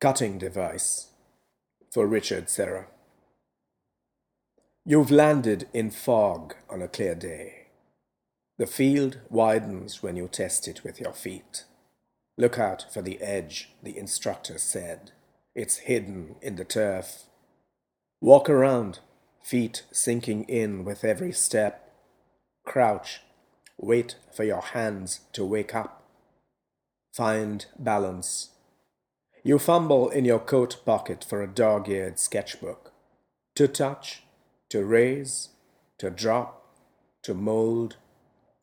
Cutting Device for Richard Serra. You've landed in fog on a clear day. The field widens when you test it with your feet. Look out for the edge, the instructor said. It's hidden in the turf. Walk around, feet sinking in with every step. Crouch, wait for your hands to wake up. Find balance. You fumble in your coat pocket for a dog eared sketchbook. To touch, to raise, to drop, to mold,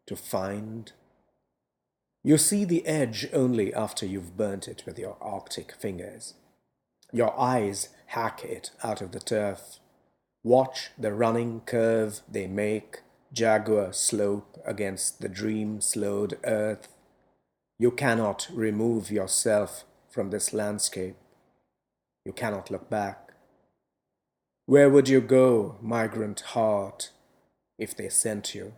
to find. You see the edge only after you've burnt it with your arctic fingers. Your eyes hack it out of the turf. Watch the running curve they make, jaguar slope against the dream slowed earth. You cannot remove yourself from this landscape. You cannot look back. Where would you go, migrant heart, if they sent you?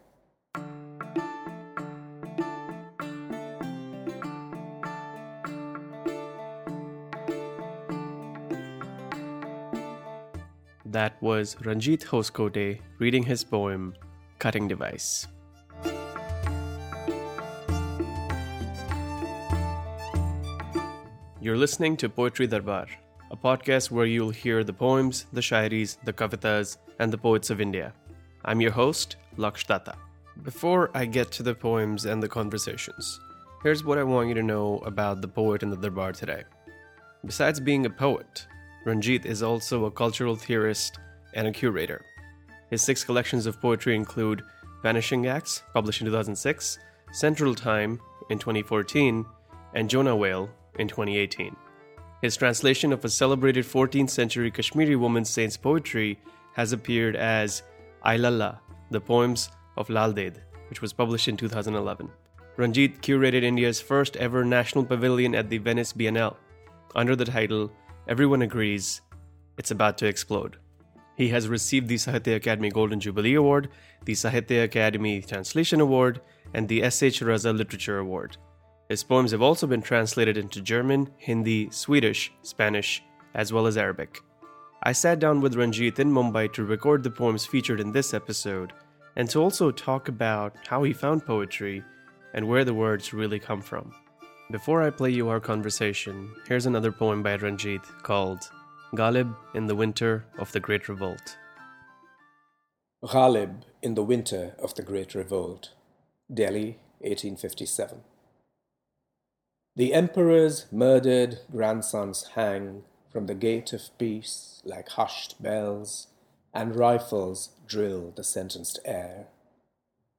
That was Ranjit Hoskote reading his poem Cutting Device. You're listening to Poetry Darbar, a podcast where you'll hear the poems, the shairis, the kavitas, and the poets of India. I'm your host, Laksh Datta. Before I get to the poems and the conversations, here's what I want you to know about the poet in the Darbar today. Besides being a poet, Ranjit is also a cultural theorist and a curator. His six collections of poetry include Vanishing Acts, published in 2006, Central Time in 2014, and Jonahwhale in 2018. His translation of a celebrated 14th century Kashmiri woman saint's poetry has appeared as I, Lalla, the Poems of Lal Ded, which was published in 2011. Ranjit curated India's first ever national pavilion at the Venice Biennale under the title everyone agrees it's about to explode. He has received the Sahitya Akademi Golden Jubilee Award, the Sahitya Akademi Translation Award, and the S.H. Raza Literature Award. His poems have also been translated into German, Hindi, Swedish, Spanish, as well as Arabic. I sat down with Ranjit in Mumbai to record the poems featured in this episode and to also talk about how he found poetry and where the words really come from. Before I play you our conversation, here's another poem by Ranjit called Ghalib in the Winter of the Great Revolt. Ghalib in the Winter of the Great Revolt, Delhi, 1857. The emperor's murdered grandsons hang from the gate of peace like hushed bells, and rifles drill the sentenced air.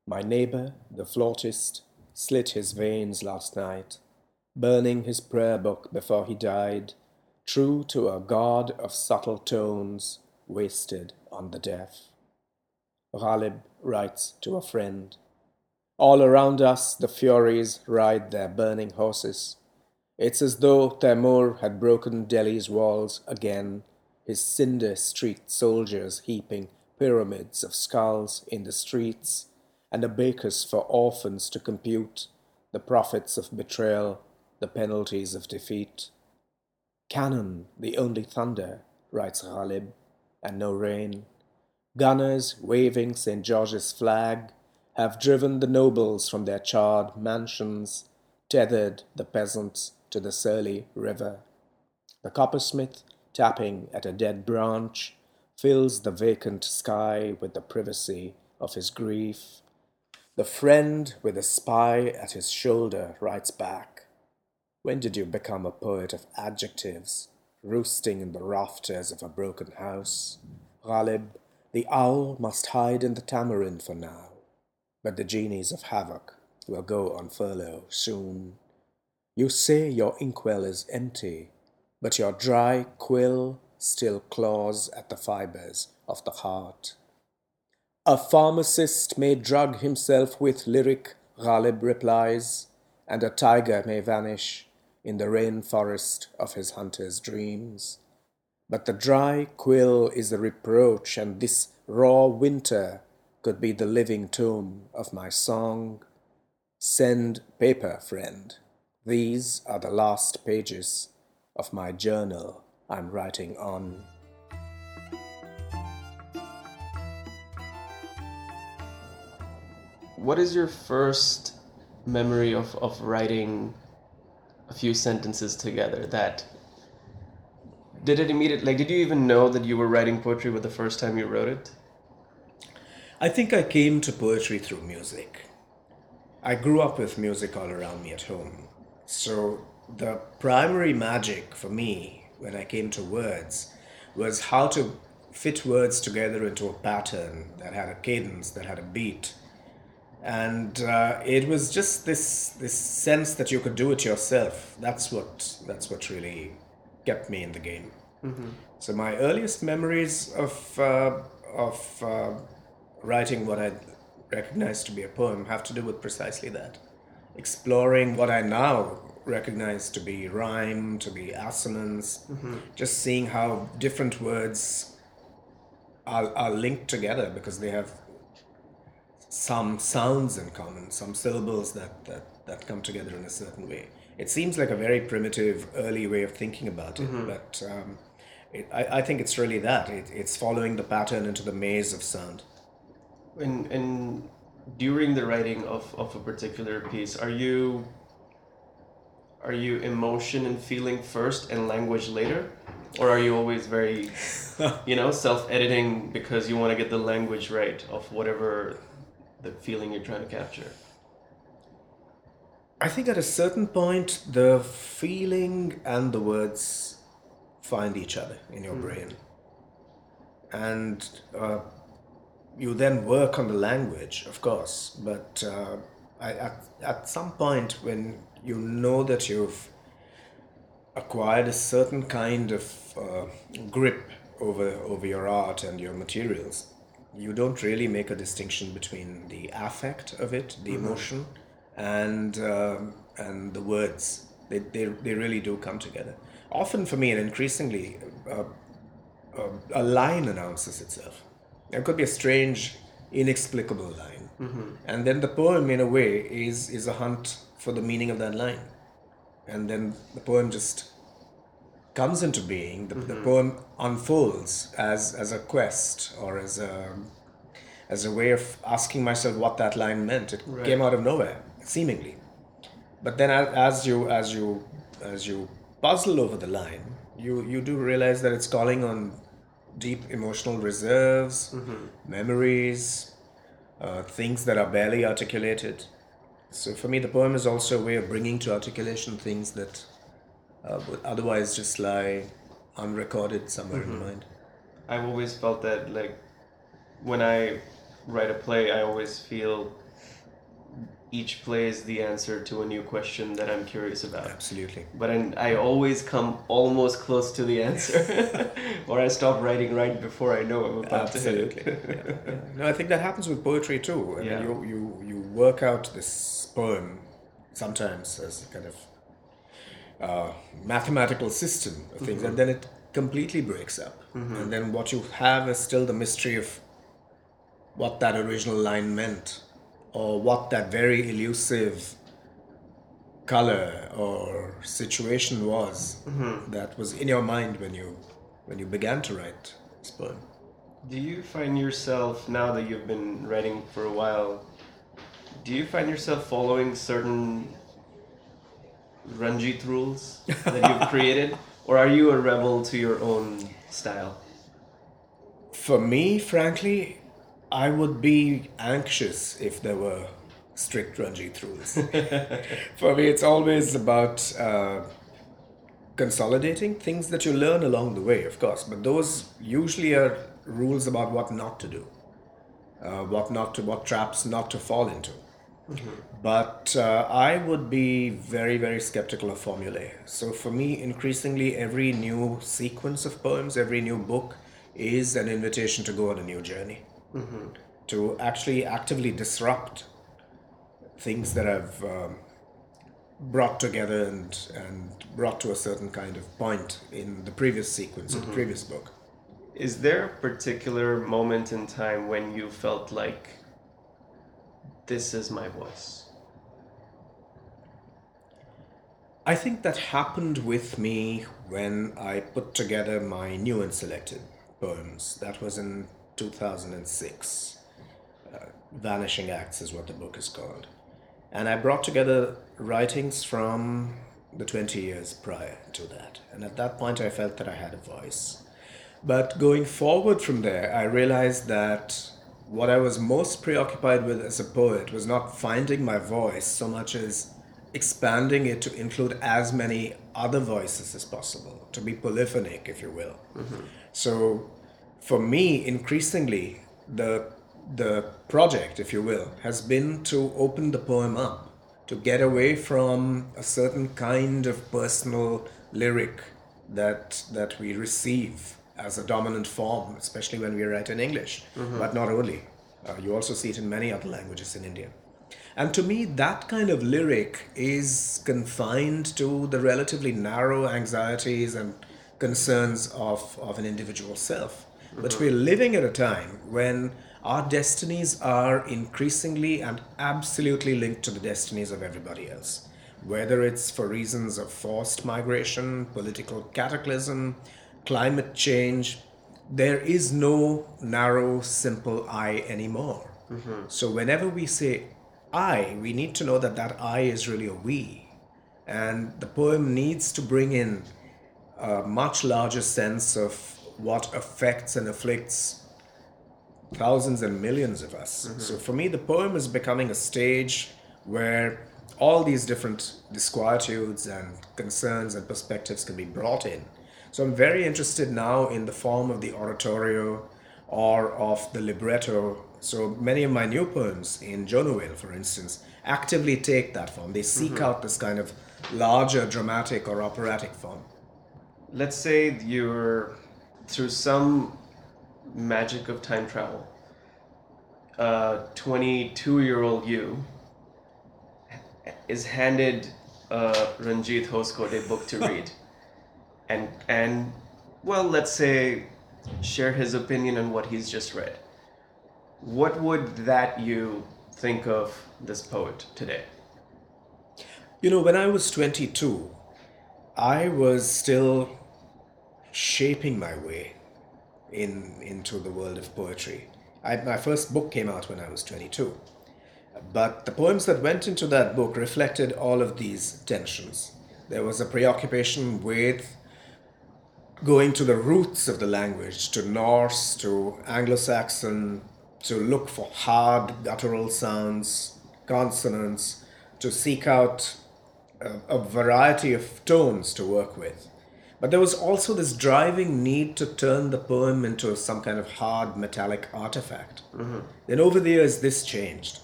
My neighbor, the flautist, slit his veins last night burning his prayer book before he died, true to a god of subtle tones, wasted on the deaf. Ghalib writes to a friend, All around us the Furies ride their burning horses. It's as though Taimur had broken Delhi's walls again, his cinder street soldiers heaping pyramids of skulls in the streets, and a bakers for orphans to compute, the profits of betrayal the penalties of defeat. Cannon, the only thunder, writes Ghalib, and no rain. Gunners waving St. George's flag have driven the nobles from their charred mansions, tethered the peasants to the surly river. The coppersmith, tapping at a dead branch, fills the vacant sky with the privacy of his grief. The friend with a spy at his shoulder writes back when did you become a poet of adjectives, roosting in the rafters of a broken house? Ghalib, the owl must hide in the tamarind for now, but the genies of havoc will go on furlough soon. You say your inkwell is empty, but your dry quill still claws at the fibers of the heart. A pharmacist may drug himself with lyric, Ghalib replies, and a tiger may vanish in the rainforest of his hunter's dreams. But the dry quill is the reproach, and this raw winter could be the living tomb of my song. Send paper, friend. These are the last pages of my journal I'm writing on. What is your first memory of, of writing a few sentences together that did it immediately like did you even know that you were writing poetry with the first time you wrote it I think I came to poetry through music. I grew up with music all around me at home. So the primary magic for me when I came to words was how to fit words together into a pattern that had a cadence, that had a beat. And uh, it was just this this sense that you could do it yourself. That's what that's what really kept me in the game. So my earliest memories of uh, of uh, writing what I recognize to be a poem have to do with precisely that, exploring what I now recognize to be rhyme, to be assonance, just seeing how different words are, are linked together because they have some sounds in common, some syllables that, that, that come together in a certain way. It seems like a very primitive, early way of thinking about it, but um, it, I, I think it's really that. It, it's following the pattern into the maze of sound. And and during the writing of, of a particular piece are you are you emotion and feeling first and language later? Or are you always very you know self-editing because you want to get the language right of whatever the feeling you're trying to capture? I think at a certain point, the feeling and the words find each other in your brain. And uh, you then work on the language, of course. But uh, I, at, at some point, when you know that you've acquired a certain kind of uh, grip over, over your art and your materials, you don't really make a distinction between the affect of it, the emotion, and um, and the words. They, they, they really do come together. Often for me, and increasingly, uh, uh, a line announces itself. It could be a strange, inexplicable line, and then the poem, in a way, is is a hunt for the meaning of that line, and then the poem just comes into being. The, the mm-hmm. poem unfolds as as a quest or as a as a way of asking myself what that line meant. It came out of nowhere, seemingly. But then, as, as you as you as you puzzle over the line, you you do realize that it's calling on deep emotional reserves, memories, uh, things that are barely articulated. So for me, the poem is also a way of bringing to articulation things that uh, would otherwise just lie unrecorded somewhere in the mind. I've always felt that like when I write a play, I always feel each play is the answer to a new question that I'm curious about. Absolutely. But I, I always come almost close to the answer, or I stop writing right before I know I'm about Absolutely. to hit it. yeah. No, I think that happens with poetry too. I Yeah. mean, you, you, you work out this poem sometimes as a kind of uh, mathematical system of things, and then it completely breaks up. And then what you have is still the mystery of what that original line meant, or what that very elusive color or situation was mm-hmm. that was in your mind when you when you began to write this poem. Do you find yourself now that you've been writing for a while? Do you find yourself following certain Ranjit rules that you've created, or are you a rebel to your own style? For me, frankly, I would be anxious if there were strict Ranjit rules. For me, it's always about uh, consolidating things that you learn along the way, of course, but those usually are rules about what not to do, uh, what not to, what traps not to fall into. But uh, I would be very, very skeptical of formulae. So for me, increasingly, every new sequence of poems, every new book is an invitation to go on a new journey, to actually actively disrupt things that I've um, brought together and, and brought to a certain kind of point in the previous sequence, in the previous book. Is there a particular moment in time when you felt like this is my voice? I think that happened with me when I put together my new and selected poems. That was in 2006. Uh, Vanishing Acts is what the book is called. And I brought together writings from the 20 years prior to that. And at that point, I felt that I had a voice. But going forward from there, I realized that what I was most preoccupied with as a poet was not finding my voice so much as expanding it to include as many other voices as possible, to be polyphonic, if you will. Mm-hmm. So for me, increasingly, the the project, if you will, has been to open the poem up, to get away from a certain kind of personal lyric that that we receive as a dominant form, especially when we write in English, mm-hmm. but not only. Uh, you also see it in many other languages in India. And to me, that kind of lyric is confined to the relatively narrow anxieties and concerns of, of an individual self. Mm-hmm. But we're living at a time when our destinies are increasingly and absolutely linked to the destinies of everybody else. Whether it's for reasons of forced migration, political cataclysm, climate change, there is no narrow, simple I anymore. Mm-hmm. So whenever we say I, we need to know that that I is really a we. And the poem needs to bring in a much larger sense of what affects and afflicts thousands and millions of us. Mm-hmm. So for me, the poem is becoming a stage where all these different disquietudes and concerns and perspectives can be brought in. So I'm very interested now in the form of the oratorio or of the libretto. So many of my new poems in Jonahwhale, for instance, actively take that form. They seek mm-hmm. out this kind of larger dramatic or operatic form. Let's say you're through some magic of time travel. A 22 year old you is handed a Ranjit Hoskote a book to read. and, and, well, let's say share his opinion on what he's just read. What would that you think of this poet today? You know, when I was 22, I was still shaping my way in into the world of poetry. I, my first book came out when I was 22. But the poems that went into that book reflected all of these tensions. There was a preoccupation with going to the roots of the language, to Norse, to Anglo Saxon, to look for hard guttural sounds, consonants, to seek out a, a, variety of tones to work with. But there was also this driving need to turn the poem into some kind of hard metallic artifact. Mm-hmm. Then over the years, this changed.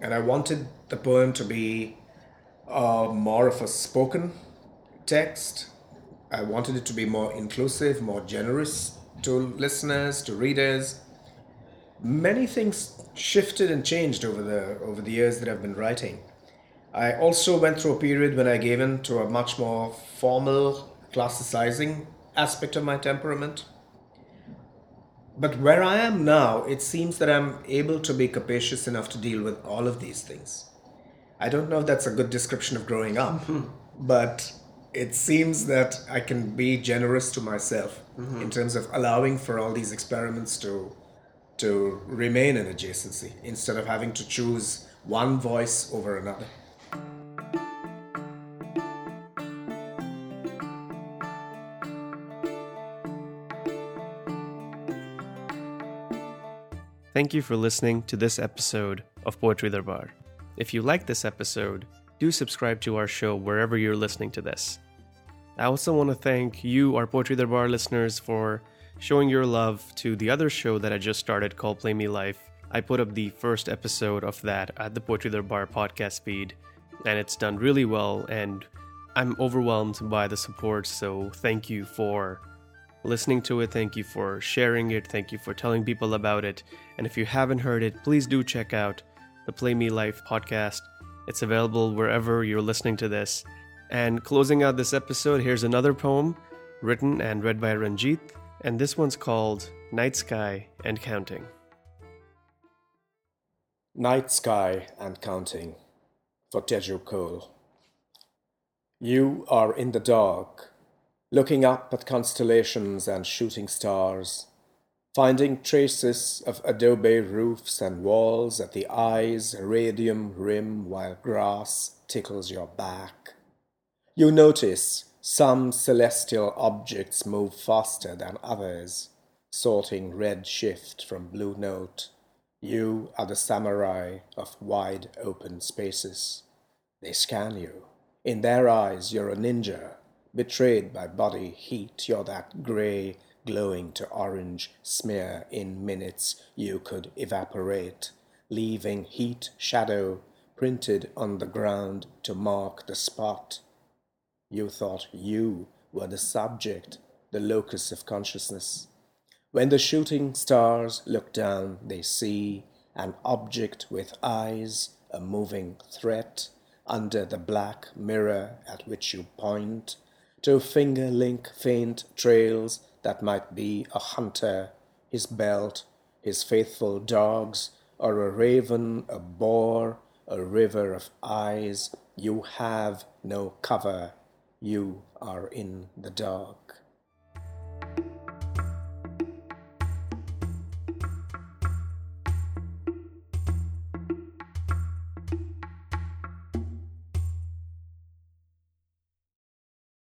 And I wanted the poem to be uh, more of a spoken text I wanted it to be more inclusive, more generous to listeners, to readers. Many things shifted and changed over the over the years that I've been writing. I also went through a period when I gave in to a much more formal classicizing aspect of my temperament. But where I am now, it seems that I'm able to be capacious enough to deal with all of these things. I don't know if that's a good description of growing up, but it seems that I can be generous to myself mm-hmm. in terms of allowing for all these experiments to to remain in adjacency instead of having to choose one voice over another. Thank you for listening to this episode of Poetry Darbar. If you like this episode, do subscribe to our show wherever you're listening to this. I also want to thank you, our Poetry Darbar listeners, for showing your love to the other show that I just started called Play Me Life. I put up the first episode of that at the Poetry Darbar podcast feed, and it's done really well, and I'm overwhelmed by the support, so thank you for listening to it. Thank you for sharing it. Thank you for telling people about it. And if you haven't heard it, please do check out the Play Me Life podcast. It's available wherever you're listening to this. And closing out this episode, here's another poem written and read by Ranjit, and this one's called Night Sky and Counting. Night Sky and Counting for Teju Cole. You are in the dark, looking up at constellations and shooting stars, finding traces of adobe roofs and walls at the eye's radium rim while grass tickles your back. You notice some celestial objects move faster than others, sorting red shift from blue note. You are the samurai of wide open spaces. They scan you. In their eyes, you're a ninja, betrayed by body heat. You're that grey, glowing to orange smear in minutes you could evaporate, leaving heat shadow printed on the ground to mark the spot. You thought you were the subject, the locus of consciousness. When the shooting stars look down, they see an object with eyes, a moving threat, under the black mirror at which you point, to finger link faint trails that might be a hunter, his belt, his faithful dogs, or a raven, a boar, a river of eyes. You have no cover. You are in the dark.